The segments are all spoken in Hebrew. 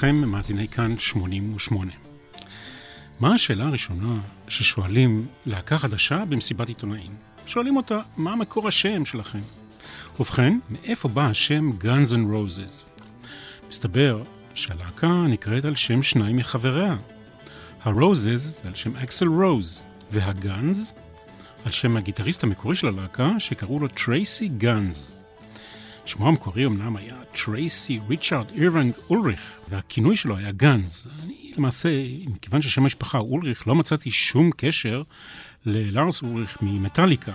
לכם, מאזיני כאן 88. מה השאלה הראשונה ששואלים להקה חדשה במסיבת עיתונאים? שואלים אותה, מה מקור השם שלכם? ובכן, מאיפה בא השם Guns N' Roses? מסתבר שהלהקה נקראת על שם שניים מחבריה. הרוזז על שם אקסל רוז, והגאנז על שם הגיטריסט המקורי של הלהקה שקראו לו טרייסי גאנז. שמו המקורי אמנם היה טרייסי ריצ'ארד אירווינג אולריך, והכינוי שלו היה גאנז. אני למעשה, מכיוון ששם המשפחה אולריך, לא מצאתי שום קשר ללארס אולריך ממטאליקה.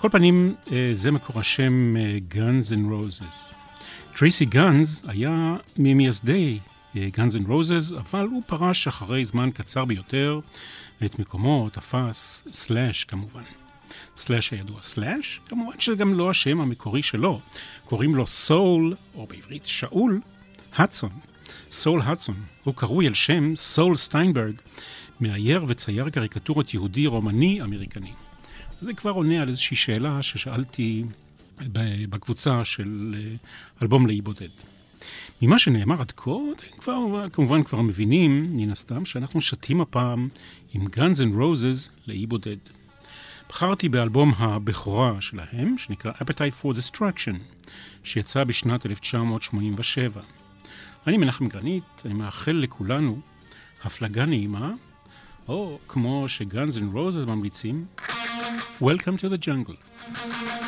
כל פנים, אה, זה מקור השם Guns and Roses. טרייסי גאנז היה ממייסדי Guns and Roses, אבל הוא פרש אחרי זמן קצר ביותר. את מקומו תפס סלאש כמובן. סלאש הידוע סלאש, כמובן שזה גם לא השם המקורי שלו. קוראים לו סול, או בעברית שאול, הדסון. סול הדסון. הוא קרוי על שם סול סטיינברג, מאייר וצייר קריקטורות יהודי רומני אמריקני. זה כבר עונה על איזושהי שאלה ששאלתי בקבוצה של אה, אלבום לאי בודד. ממה שנאמר עד כה, כבר, כמובן כבר מבינים, מן הסתם, שאנחנו שטים הפעם עם Guns N' Roses לאי בודד. בחרתי באלבום הבכורה שלהם, שנקרא Appetite for Destruction, שיצא בשנת 1987. אני מנחם גרנית, אני מאחל לכולנו הפלגה נעימה, או כמו שגאנז אנד רוזס ממליצים, Welcome to the jungle. Welcome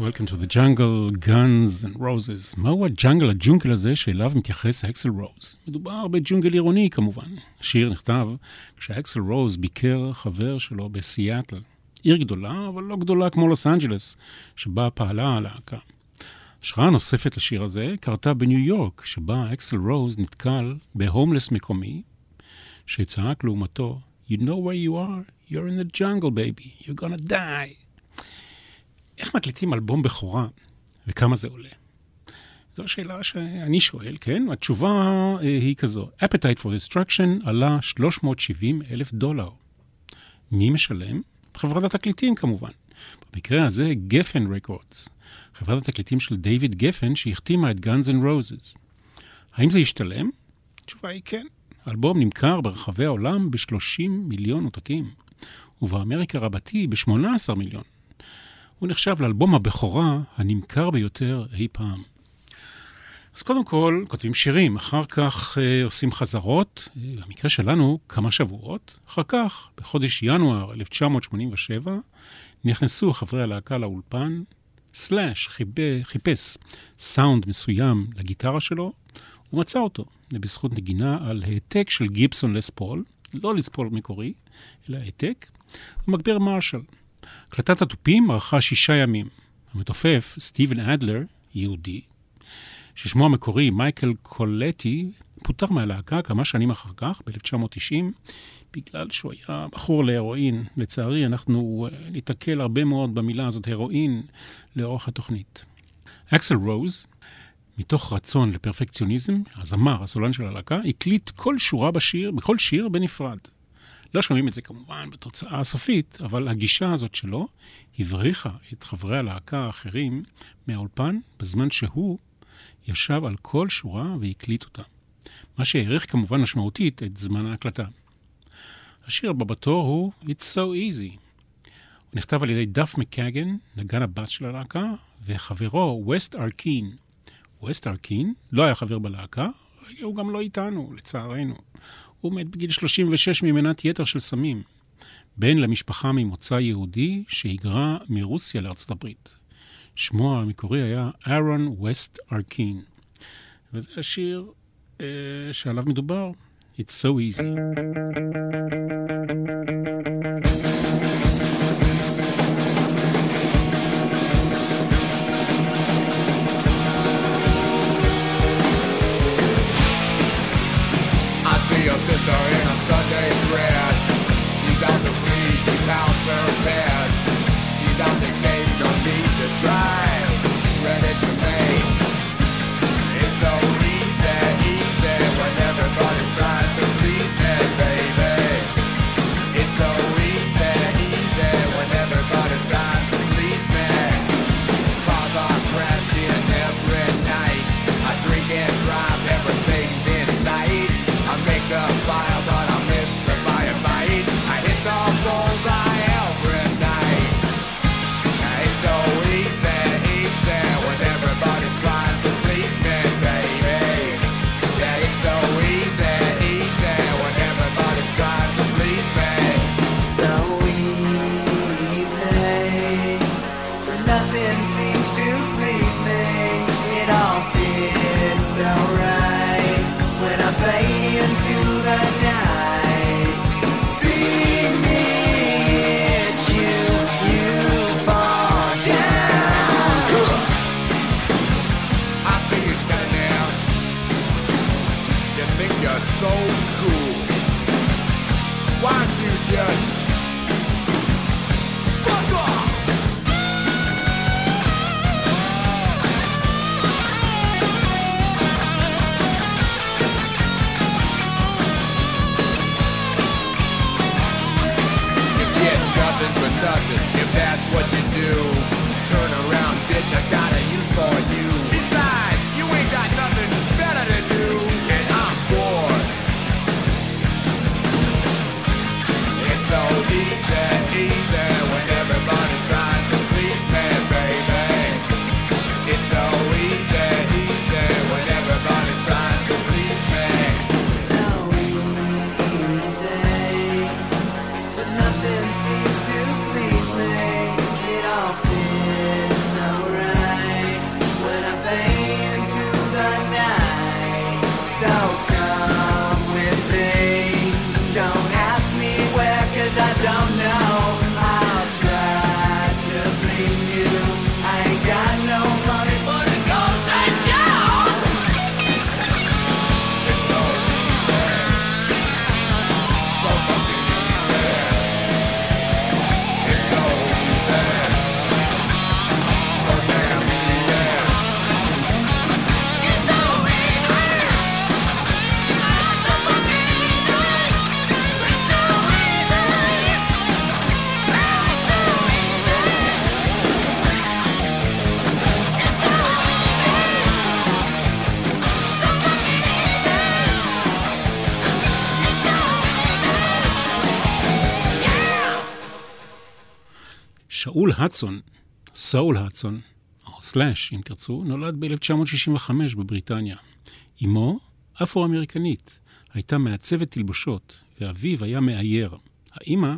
Welcome to the jungle, Guns and Roses. מהו ה jungle, הג'ונגל הזה שאליו מתייחס האקסל רוז? מדובר בג'ונגל עירוני כמובן. השיר נכתב כשהאקסל רוז ביקר חבר שלו בסיאטל. עיר גדולה, אבל לא גדולה כמו לוס אנג'לס, שבה פעלה הלהקה. השראה נוספת לשיר הזה קרתה בניו יורק, שבה אקסל רוז נתקל בהומלס מקומי, שצעק לעומתו, You know where you are? You're in the jungle, baby. You're gonna die. איך מקליטים אלבום בכורה וכמה זה עולה? זו השאלה שאני שואל, כן? התשובה אה, היא כזו, Appetite for Destruction עלה 370 אלף דולר. מי משלם? חברת התקליטים כמובן. במקרה הזה, גפן רקורדס, חברת התקליטים של דיוויד גפן שהחתימה את Guns N' Roses. האם זה ישתלם? התשובה היא כן. האלבום נמכר ברחבי העולם ב-30 מיליון עותקים, ובאמריקה רבתי ב-18 מיליון. הוא נחשב לאלבום הבכורה הנמכר ביותר אי פעם. אז קודם כל, כותבים שירים, אחר כך אה, עושים חזרות, אה, במקרה שלנו, כמה שבועות. אחר כך, בחודש ינואר 1987, נכנסו חברי הלהקה לאולפן, סלאש חיפש סאונד מסוים לגיטרה שלו, הוא מצא אותו, בזכות נגינה על העתק של גיבסון לספול, לא לספול מקורי, אלא העתק, ומגביר מרשל. הקלטת התופים ארכה שישה ימים. המתופף, סטיבן אדלר, יהודי, ששמו המקורי מייקל קולטי, פוטר מהלהקה כמה שנים אחר כך, ב-1990, בגלל שהוא היה בחור להרואין. לצערי, אנחנו אה, ניתקל הרבה מאוד במילה הזאת, הרואין, לאורך התוכנית. אקסל רוז, מתוך רצון לפרפקציוניזם, הזמר, הסולן של הלהקה, הקליט כל שורה בשיר, בכל שיר בנפרד. לא שומעים את זה כמובן בתוצאה הסופית, אבל הגישה הזאת שלו הבריחה את חברי הלהקה האחרים מהאולפן בזמן שהוא ישב על כל שורה והקליט אותה. מה שהעריך כמובן משמעותית את זמן ההקלטה. השיר הבא בתור הוא It's So Easy. הוא נכתב על ידי דף מקאגן, נגן הבאס של הלהקה, וחברו ווסט ארקין. ווסט ארקין לא היה חבר בלהקה, הוא גם לא איתנו, לצערנו. הוא מת בגיל 36 ממנת יתר של סמים. בן למשפחה ממוצא יהודי שהיגרה מרוסיה לארצות הברית. שמו המקורי היה אהרון ווסט ארקין. וזה השיר uh, שעליו מדובר, It's so easy. Sister in a Sunday dress. She's out to please, she pounds her best. She's out take, no need to try. Ready up by שאול הדסון, סאול הדסון, או סלאש, אם תרצו, נולד ב-1965 בבריטניה. אמו, אפרו-אמריקנית, הייתה מעצבת תלבושות, ואביו היה מאייר. האימא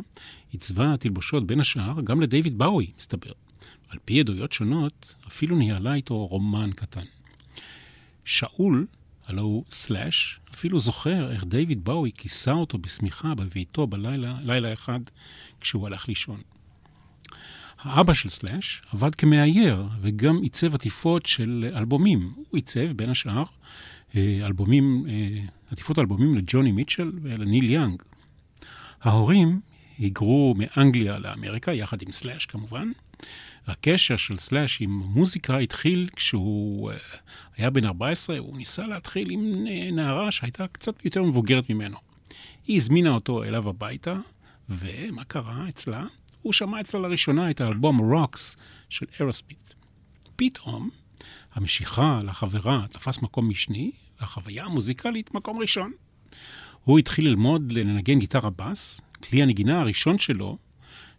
עיצבה תלבושות בין השאר גם לדיוויד באוי, מסתבר. על פי עדויות שונות, אפילו ניהלה איתו רומן קטן. שאול, הלו הוא סלאש, אפילו זוכר איך דיוויד באוי כיסה אותו בשמיכה בביתו בלילה, לילה אחד, כשהוא הלך לישון. האבא של סלאש עבד כמאייר וגם עיצב עטיפות של אלבומים. הוא עיצב, בין השאר, אה, אלבומים, אה, עטיפות אלבומים לג'וני מיטשל ולניל יאנג. ההורים היגרו מאנגליה לאמריקה, יחד עם סלאש כמובן. הקשר של סלאש עם מוזיקה התחיל כשהוא uh, היה בן 14, הוא ניסה להתחיל עם נערה שהייתה קצת יותר מבוגרת ממנו. היא הזמינה אותו אליו הביתה, ומה קרה אצלה? הוא שמע אצלה לראשונה את האלבום רוקס של אירוספיט. פתאום המשיכה לחברה תפס מקום משני, והחוויה המוזיקלית מקום ראשון. הוא התחיל ללמוד לנגן גיטרה בס, כלי הנגינה הראשון שלו,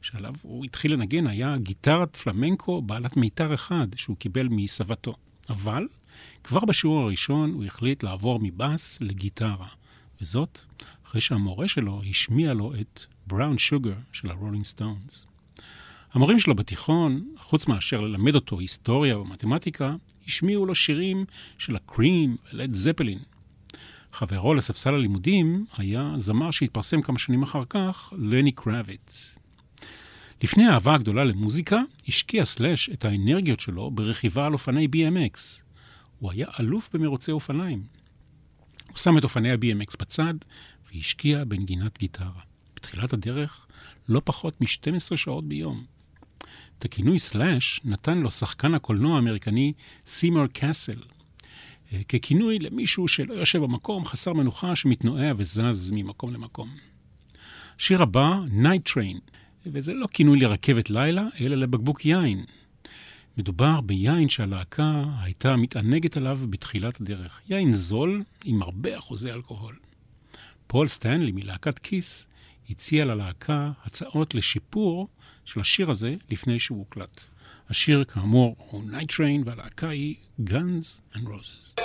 שעליו הוא התחיל לנגן, היה גיטרת פלמנקו בעלת מיתר אחד שהוא קיבל מסבתו. אבל כבר בשיעור הראשון הוא החליט לעבור מבס לגיטרה, וזאת אחרי שהמורה שלו השמיע לו את Brown Sugar של הרולינג סטונס. המורים שלו בתיכון, חוץ מאשר ללמד אותו היסטוריה ומתמטיקה, השמיעו לו שירים של הקרים ולד זפלין. חברו לספסל הלימודים היה זמר שהתפרסם כמה שנים אחר כך, לני קרביץ. לפני האהבה הגדולה למוזיקה, השקיע סלאש את האנרגיות שלו ברכיבה על אופני BMX. הוא היה אלוף במרוצי אופניים. הוא שם את אופני ה-BMX בצד והשקיע בנגינת גיטרה. בתחילת הדרך, לא פחות מ-12 שעות ביום. את הכינוי סלאש נתן לו שחקן הקולנוע האמריקני סימר קאסל, אה, ככינוי למישהו שלא יושב במקום, חסר מנוחה, שמתנועע וזז ממקום למקום. השיר הבא, Night Train, וזה לא כינוי לרכבת לילה, אלא לבקבוק יין. מדובר ביין שהלהקה הייתה מתענגת עליו בתחילת הדרך. יין זול עם הרבה אחוזי אלכוהול. פול סטנלי מלהקת כיס הציע ללהקה הצעות לשיפור של השיר הזה לפני שהוא הוקלט. השיר כאמור הוא Night Train והלהקה היא Guns and Roses.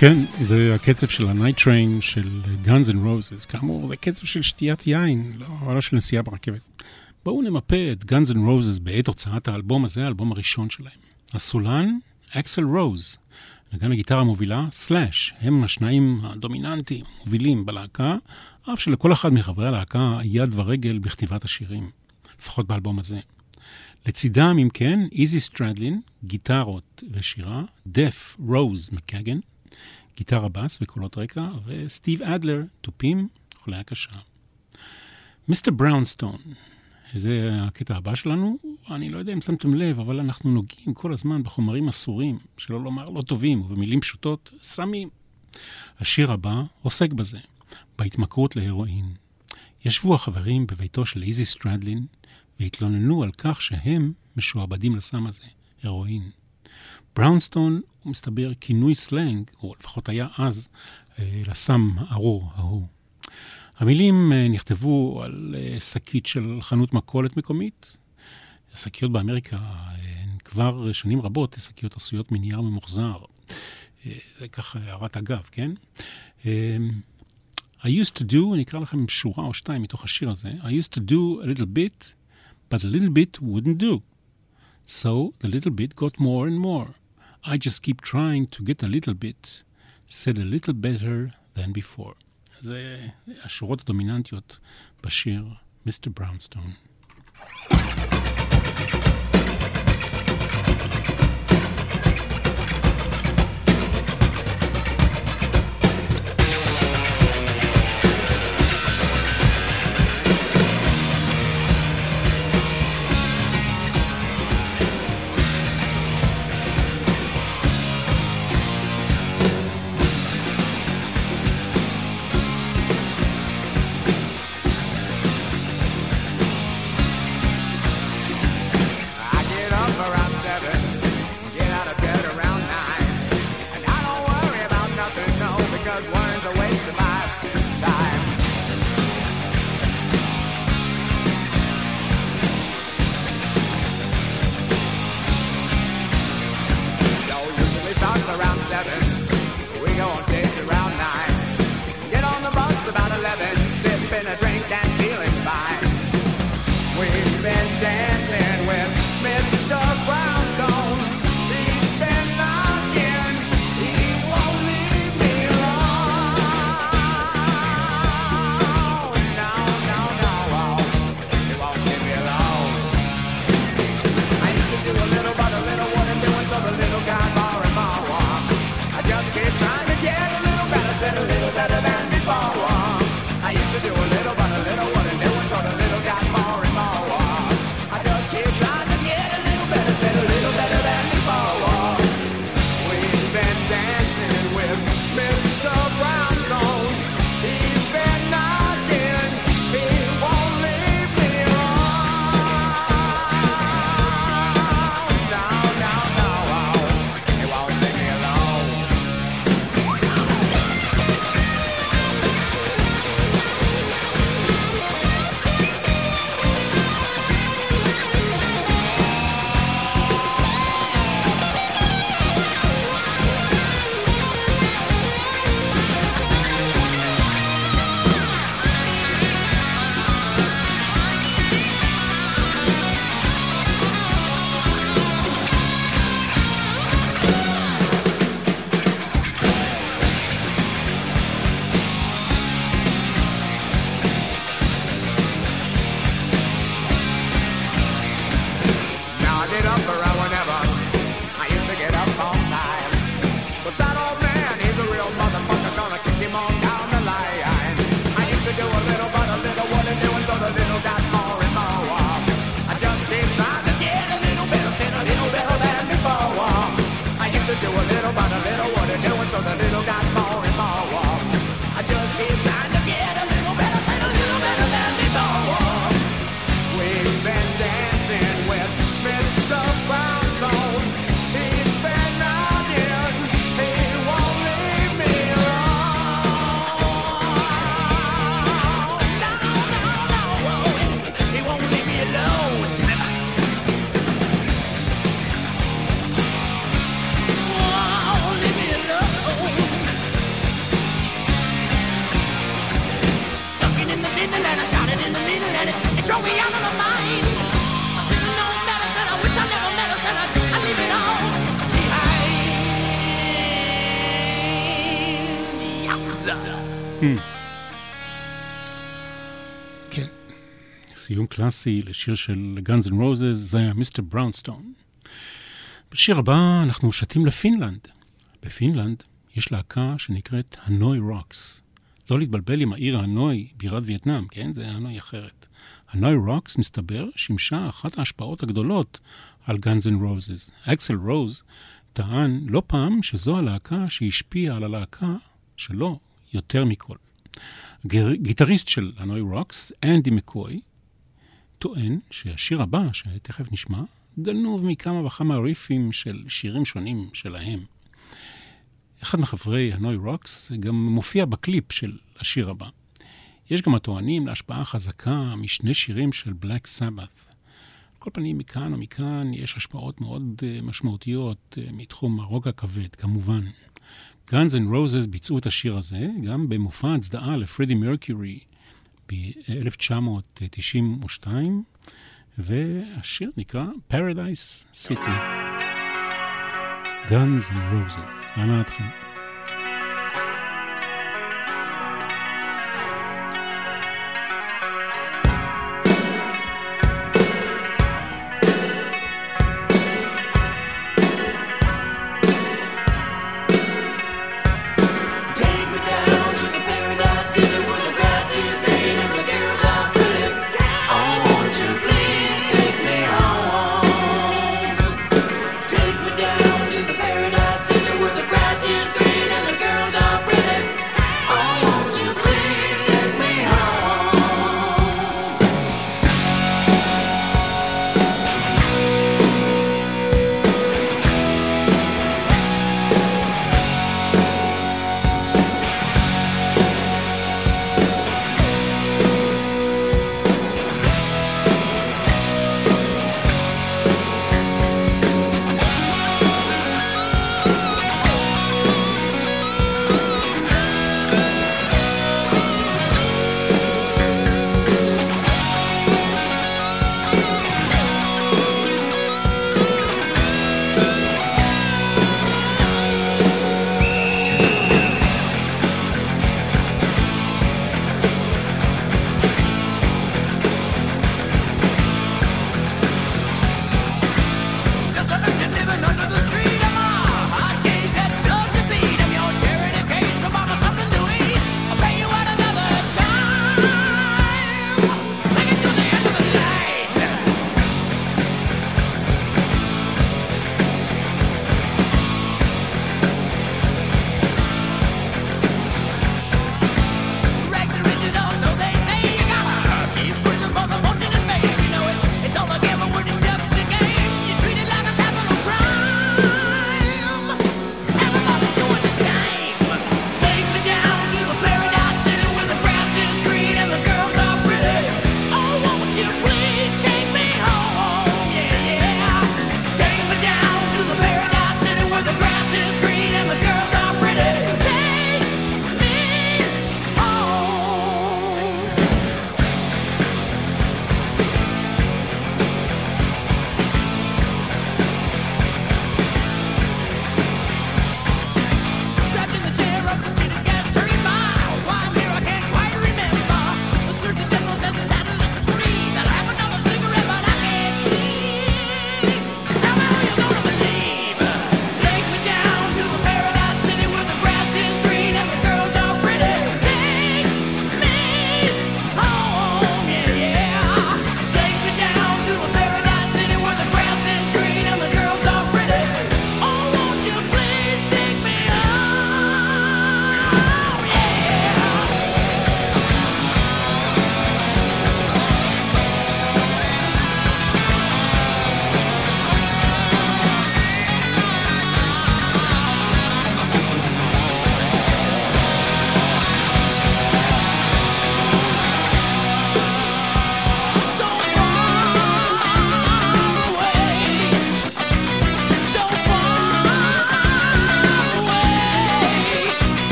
כן, זה הקצב של ה-Night Train של Guns N' Roses. כאמור, זה קצב של שתיית יין, לא, לא של נסיעה ברכבת. בואו נמפה את Guns N' Roses בעת הוצאת האלבום הזה, האלבום הראשון שלהם. הסולן, אקסל רוז. נגן הגיטרה המובילה, סלאש. הם השניים הדומיננטיים, המובילים בלהקה, אף שלכל אחד מחברי הלהקה יד ורגל בכתיבת השירים. לפחות באלבום הזה. לצידם, אם כן, איזי סטרדלין, גיטרות ושירה, דף רוז מקגן, גיטרה בס וקולות רקע, וסטיב אדלר, תופים, חוליה קשה. מיסטר בראונסטון, זה הקטע הבא שלנו, אני לא יודע אם שמתם לב, אבל אנחנו נוגעים כל הזמן בחומרים אסורים, שלא לומר לא טובים, ובמילים פשוטות, סמים. השיר הבא עוסק בזה, בהתמכרות להרואין. ישבו החברים בביתו של איזי סטרדלין, והתלוננו על כך שהם משועבדים לסם הזה, הרואין. בראונסטון הוא מסתבר כינוי סלנג, או לפחות היה אז, אה, לסם הארור ההוא. המילים אה, נכתבו על אה, שקית של חנות מכולת מקומית. השקיות באמריקה הן כבר שנים רבות שקיות עשויות מנייר ממוחזר. זה ככה הערת אגב, כן? I used to do, אני אקרא לכם שורה או שתיים מתוך השיר הזה, I used to do a little bit, but a little bit wouldn't do. So the little bit got more and more. I just keep trying to get a little bit, said a little better than before. זה השורות הדומיננטיות בשיר מיסטר בראונסטון. כן. סיום קלאסי לשיר של Guns N' Roses, זה היה Mr. Brownstone. בשיר הבא אנחנו שטים לפינלנד. בפינלנד יש להקה שנקראת הנוי רוקס. לא להתבלבל עם העיר הנוי, בירת וייטנאם, כן? זה הנוי אחרת. הנוי רוקס, מסתבר, שימשה אחת ההשפעות הגדולות על Guns N' Roses. אקסל רוז טען לא פעם שזו הלהקה שהשפיעה על הלהקה שלו יותר מכל. גיטריסט של הנוי רוקס, אנדי מקוי, טוען שהשיר הבא, שתכף נשמע, גנוב מכמה וכמה ריפים של שירים שונים שלהם. אחד מחברי הנוי רוקס גם מופיע בקליפ של השיר הבא. יש גם הטוענים להשפעה חזקה משני שירים של בלק סבת. על כל פנים, מכאן ומכאן יש השפעות מאוד אה, משמעותיות אה, מתחום הרוק הכבד, כמובן. Guns N' Roses ביצעו את השיר הזה גם במופע הצדעה לפרדי מרקיורי ב-1992, והשיר נקרא Paradise City. Guns N' Roses. לאן אתכם?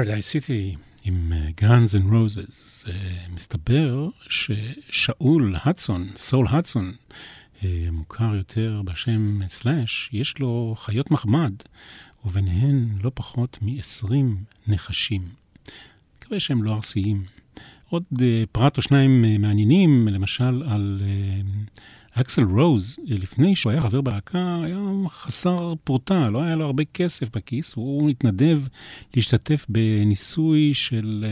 Paradise City עם גאנז אנד רוזס. מסתבר ששאול הדסון, סול הדסון, אה, מוכר יותר בשם סלאש, יש לו חיות מחמד, וביניהן לא פחות מ-20 נחשים. מקווה שהם לא ארסיים. עוד אה, פרט או שניים אה, מעניינים, למשל על אקסל רוז, לפני שהוא היה חבר בלהקה, היה חסר פרוטה, לא היה לו הרבה כסף בכיס, הוא התנדב להשתתף בניסוי של,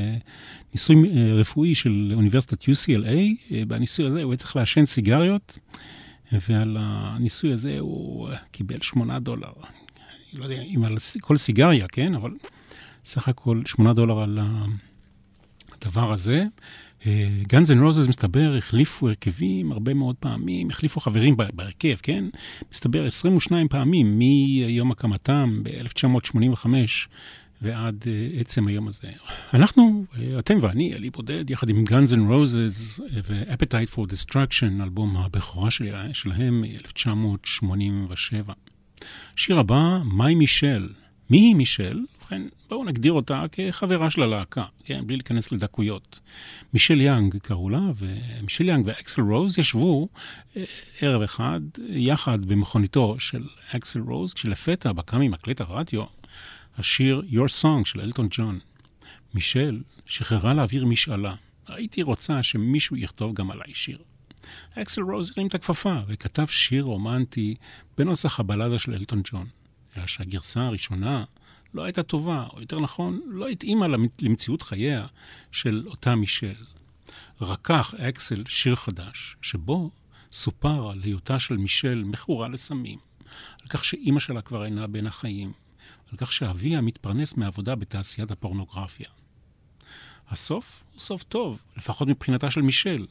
ניסוי רפואי של אוניברסיטת UCLA. בניסוי הזה הוא היה צריך לעשן סיגריות. ועל הניסוי הזה הוא קיבל 8 דולר. אני לא יודע אם על כל סיגריה, כן? אבל סך הכל 8 דולר על הדבר הזה. גאנז אנד רוזס, מסתבר, החליפו הרכבים הרבה מאוד פעמים, החליפו חברים בהרכב, כן? מסתבר 22 פעמים מיום הקמתם ב-1985 ועד uh, עצם היום הזה. אנחנו, uh, אתם ואני, אלי בודד, יחד עם Guns N' Roses ו-Appetite for Destruction, אלבום הבכורה של, שלהם מ-1987. שיר הבא, מי מישל. מי היא מישל? ובכן, בואו נגדיר אותה כחברה של הלהקה, כן, בלי להיכנס לדקויות. מישל יאנג קראו לה, ומישל יאנג ואקסל רוז ישבו uh, ערב אחד יחד במכוניתו של אקסל רוז, כשלפתע בקע ממקלט הרדיו השיר Your Song של אלטון ג'ון. מישל שחררה להעביר משאלה. הייתי רוצה שמישהו יכתוב גם עליי שיר. אקסל רוז הרים את הכפפה וכתב שיר רומנטי בנוסח הבלדה של אלטון ג'ון. אלא שהגרסה הראשונה לא הייתה טובה, או יותר נכון, לא התאימה למציאות חייה של אותה מישל. רקח אקסל שיר חדש, שבו סופר על היותה של מישל מכורה לסמים, על כך שאימא שלה כבר אינה בין החיים, על כך שאביה מתפרנס מעבודה בתעשיית הפורנוגרפיה. הסוף הוא סוף טוב, לפחות מבחינתה של מישל.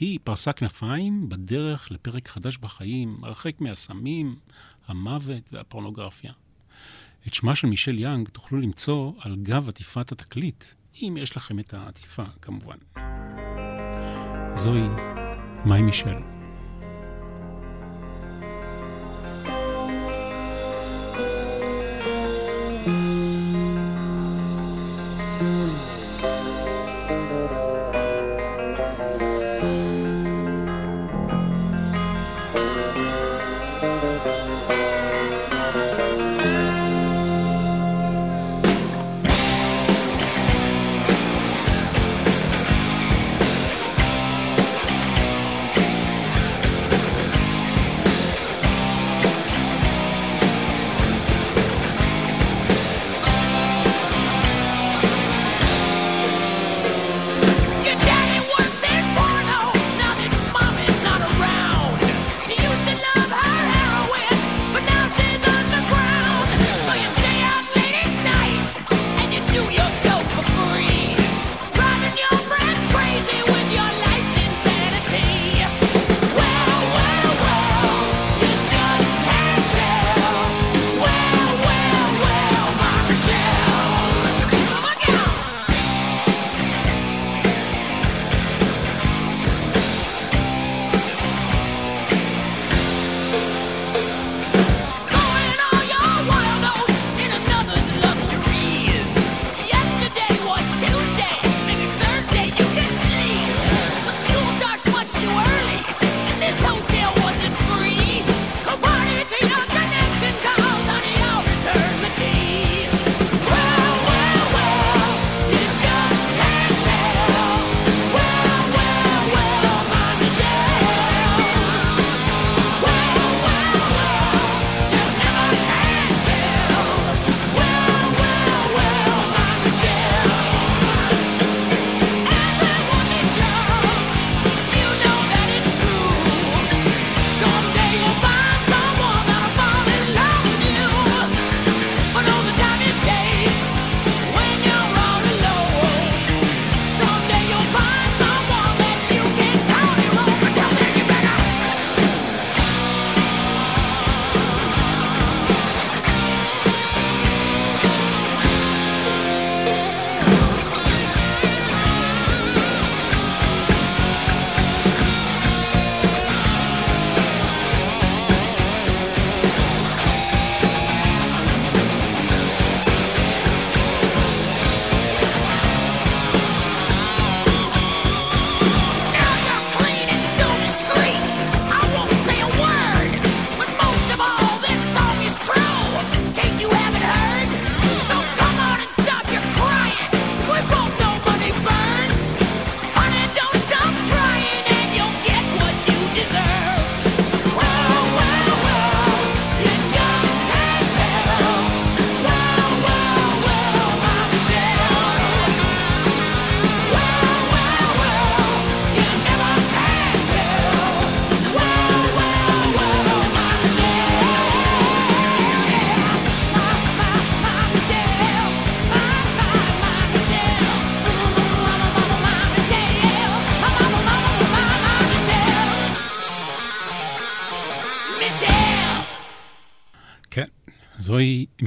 היא פרסה כנפיים בדרך לפרק חדש בחיים, הרחק מהסמים, המוות והפורנוגרפיה. את שמה של מישל יאנג תוכלו למצוא על גב עטיפת התקליט, אם יש לכם את העטיפה, כמובן. זוהי מאי מישל.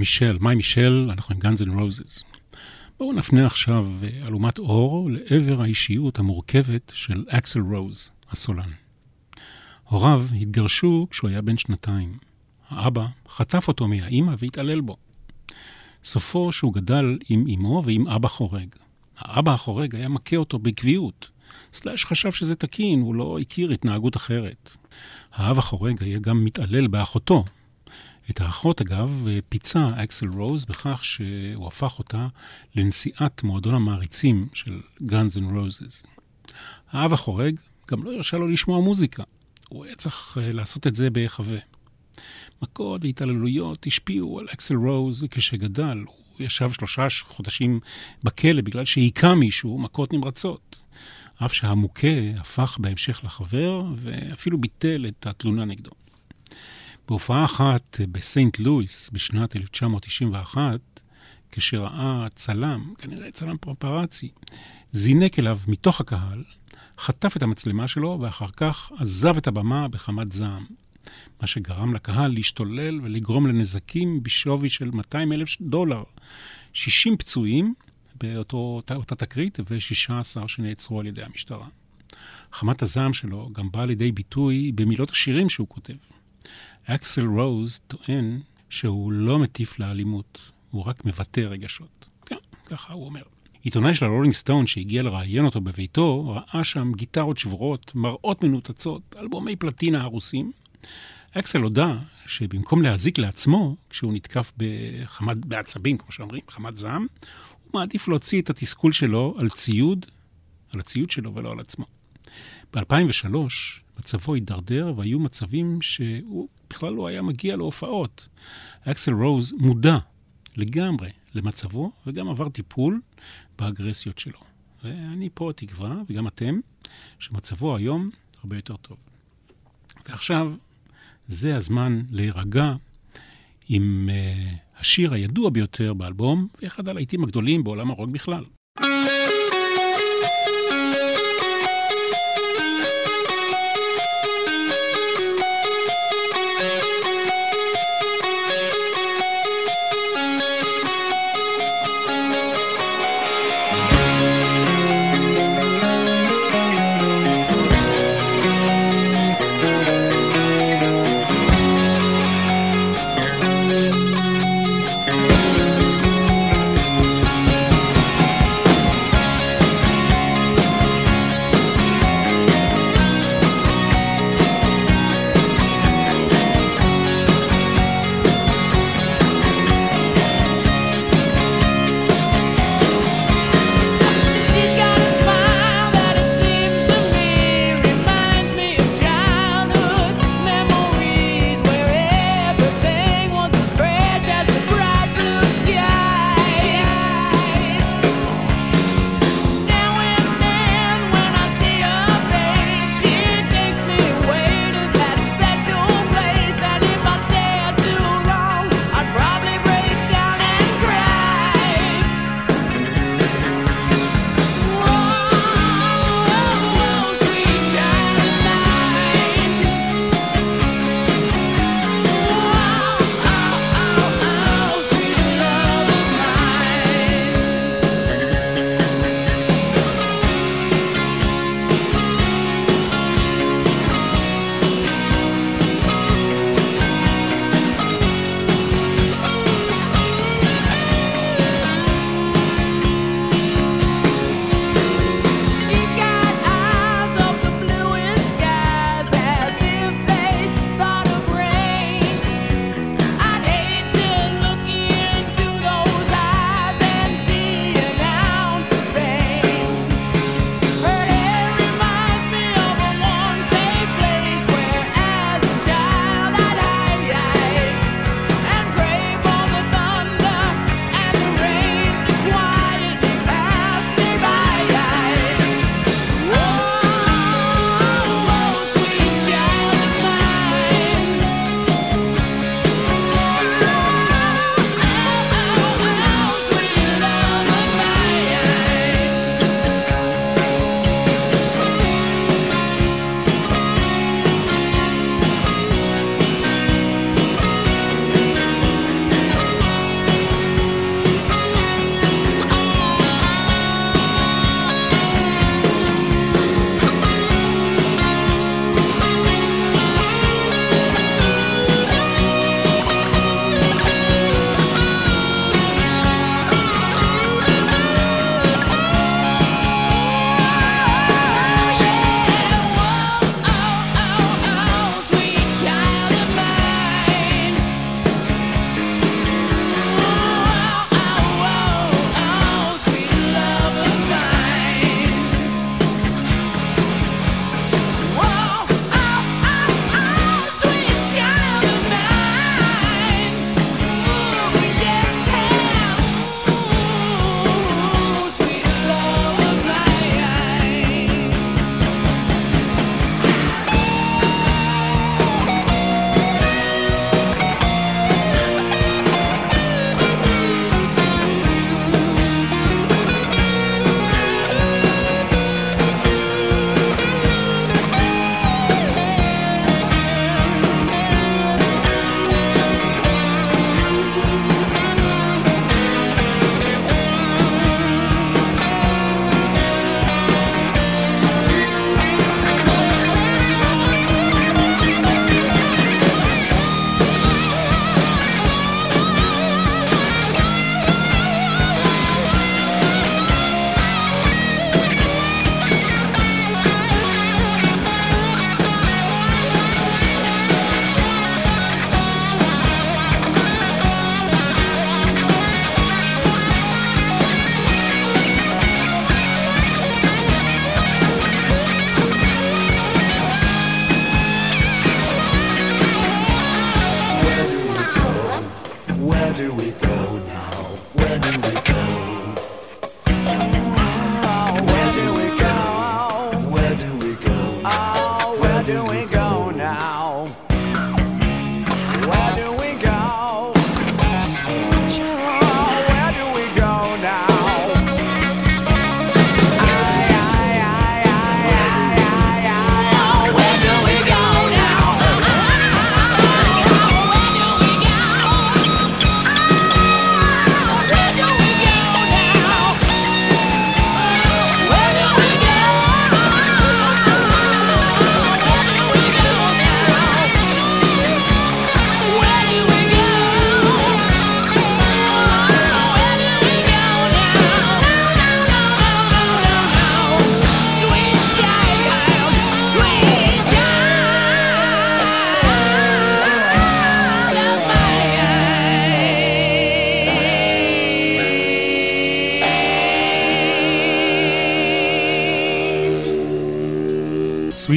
מישל, My Michelle. אנחנו עם גאנז אנד רוזס. בואו נפנה עכשיו אה, אלומת אור לעבר האישיות המורכבת של אקסל רוז, הסולן. הוריו התגרשו כשהוא היה בן שנתיים. האבא חטף אותו מהאימא והתעלל בו. סופו שהוא גדל עם אמו ועם אבא חורג. האבא החורג היה מכה אותו בקביעות. סלאש חשב שזה תקין, הוא לא הכיר התנהגות אחרת. האב החורג היה גם מתעלל באחותו. את האחות, אגב, פיצה אקסל רוז בכך שהוא הפך אותה לנשיאת מועדון המעריצים של Guns N' Roses. האב החורג גם לא הרשה לו לשמוע מוזיקה. הוא היה צריך אה, לעשות את זה בהיחווה. מכות והתעללויות השפיעו על אקסל רוז כשגדל. הוא ישב שלושה חודשים בכלא בגלל שהיכה מישהו מכות נמרצות. אף שהמוכה הפך בהמשך לחבר, ואפילו ביטל את התלונה נגדו. בהופעה אחת בסיינט לואיס בשנת 1991, כשראה צלם, כנראה צלם פרפרצי, זינק אליו מתוך הקהל, חטף את המצלמה שלו ואחר כך עזב את הבמה בחמת זעם. מה שגרם לקהל להשתולל ולגרום לנזקים בשווי של 200 אלף דולר. 60 פצועים באותה תקרית ו-16 שנעצרו על ידי המשטרה. חמת הזעם שלו גם באה לידי ביטוי במילות השירים שהוא כותב. אקסל רוז טוען שהוא לא מטיף לאלימות, הוא רק מבטא רגשות. כן, ככה הוא אומר. עיתונאי של הרולינג סטון שהגיע לראיין אותו בביתו, ראה שם גיטרות שבורות, מראות מנותצות, אלבומי פלטינה הרוסים. אקסל הודה שבמקום להזיק לעצמו, כשהוא נתקף בחמד, בעצבים, כמו שאומרים, בחמת זעם, הוא מעדיף להוציא את התסכול שלו על ציוד, על הציוד שלו ולא על עצמו. ב-2003 מצבו הידרדר והיו מצבים שהוא בכלל לא היה מגיע להופעות. אקסל רוז מודע לגמרי למצבו וגם עבר טיפול באגרסיות שלו. ואני פה תקווה, וגם אתם, שמצבו היום הרבה יותר טוב. ועכשיו, זה הזמן להירגע עם uh, השיר הידוע ביותר באלבום, ואחד הלהיטים הגדולים בעולם הרוק בכלל.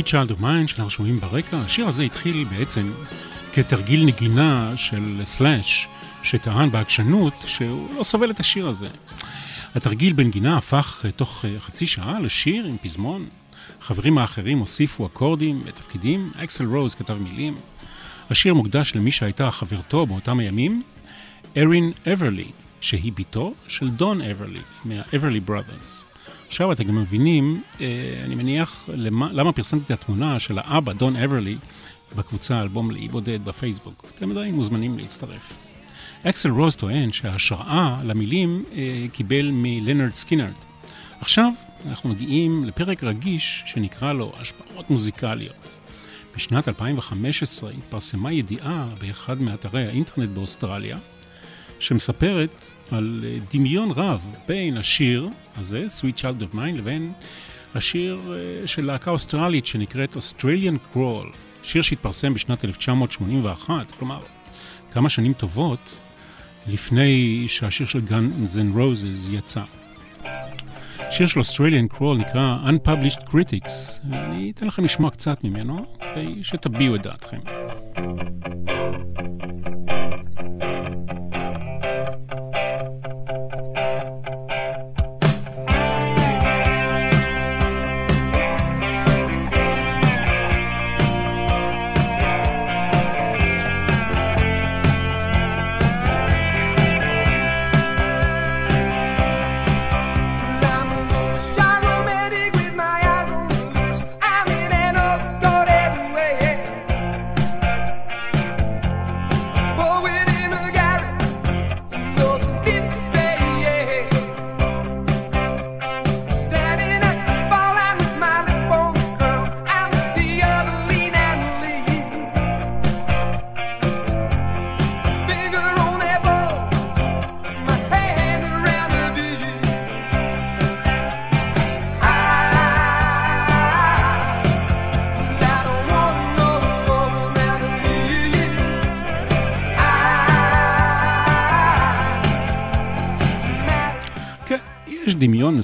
Child of Mine שאנחנו שומעים ברקע, השיר הזה התחיל בעצם כתרגיל נגינה של סלאש, שטען בעקשנות שהוא לא סובל את השיר הזה. התרגיל בנגינה הפך תוך חצי שעה לשיר עם פזמון. החברים האחרים הוסיפו אקורדים ותפקידים, אקסל רוז כתב מילים. השיר מוקדש למי שהייתה חברתו באותם הימים, ארין אברלי, שהיא בתו של דון אברלי, מה-Everly Brothers. עכשיו אתם גם מבינים, אה, אני מניח, למה, למה פרסמתי את התמונה של האבא, דון אברלי, בקבוצה אלבום לאי בודד בפייסבוק. אתם עדיין מוזמנים להצטרף. אקסל רוז טוען שההשראה למילים אה, קיבל מלנרד סקינרד. עכשיו אנחנו מגיעים לפרק רגיש שנקרא לו השפעות מוזיקליות. בשנת 2015 התפרסמה ידיעה באחד מאתרי האינטרנט באוסטרליה, שמספרת על אה, דמיון רב בין השיר הזה, Sweet Child of Mine, לבין השיר אה, של להקה אוסטרלית שנקראת Australian Crawl, שיר שהתפרסם בשנת 1981, כלומר, כמה שנים טובות לפני שהשיר של Guns N' Roses יצא. שיר של Australian Crawl נקרא Unpublished Critics, ואני אתן לכם לשמוע קצת ממנו, כדי שתביעו את דעתכם.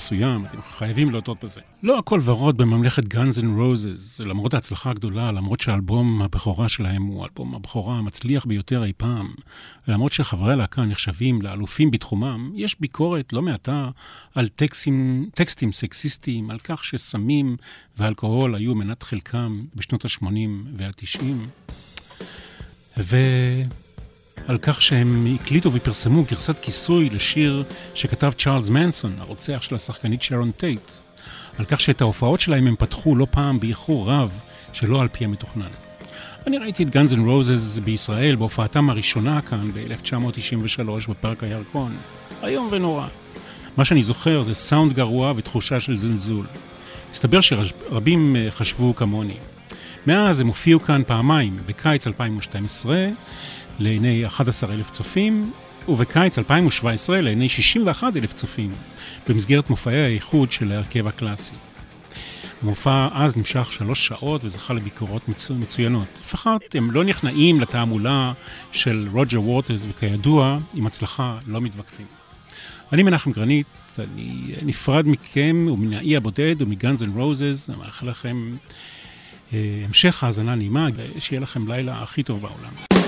מסוים, אתם חייבים להודות בזה. לא הכל ורוד בממלכת Guns N' Roses, למרות ההצלחה הגדולה, למרות שאלבום הבכורה שלהם הוא אלבום הבכורה המצליח ביותר אי פעם, למרות שחברי הלהקה נחשבים לאלופים בתחומם, יש ביקורת לא מעטה על טקסטים, טקסטים סקסיסטיים, על כך שסמים ואלכוהול היו מנת חלקם בשנות ה-80 וה-90. ו... על כך שהם הקליטו ופרסמו גרסת כיסוי לשיר שכתב צ'ארלס מנסון, הרוצח של השחקנית שרון טייט. על כך שאת ההופעות שלהם הם פתחו לא פעם באיחור רב, שלא על פי המתוכנן. אני ראיתי את גאנז אנד רוזס בישראל בהופעתם הראשונה כאן ב-1993 בפארק הירקון. איום ונורא. מה שאני זוכר זה סאונד גרוע ותחושה של זלזול. מסתבר שרבים אה, חשבו כמוני. מאז הם הופיעו כאן פעמיים, בקיץ 2012 לעיני 11,000 צופים, ובקיץ 2017 לעיני 61,000 צופים, במסגרת מופעי האיחוד של ההרכב הקלאסי. המופע אז נמשך שלוש שעות וזכה לביקורות מצו... מצוינות. לפחות הם לא נכנעים לתעמולה של רוג'ר ווטרס, וכידוע, עם הצלחה לא מתווכחים. אני מנחם גרנית, אני נפרד מכם ומן האי הבודד ומגאנז אנד רוזס, אני מאחל לכם אה, המשך האזנה נעימה, שיהיה לכם לילה הכי טוב בעולם.